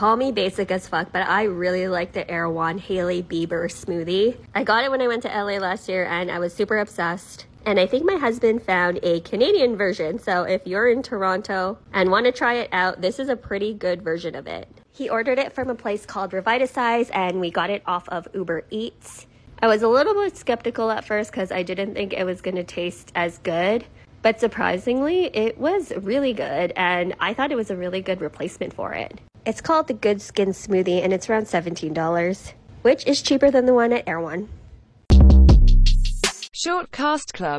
Call me basic as fuck, but I really like the Erewhon Hailey Bieber smoothie. I got it when I went to LA last year and I was super obsessed. And I think my husband found a Canadian version. So if you're in Toronto and want to try it out, this is a pretty good version of it. He ordered it from a place called Revitasize and we got it off of Uber Eats. I was a little bit skeptical at first because I didn't think it was going to taste as good. But surprisingly, it was really good and I thought it was a really good replacement for it. It's called the Good Skin Smoothie and it's around $17, which is cheaper than the one at Erewhon. Shortcast Club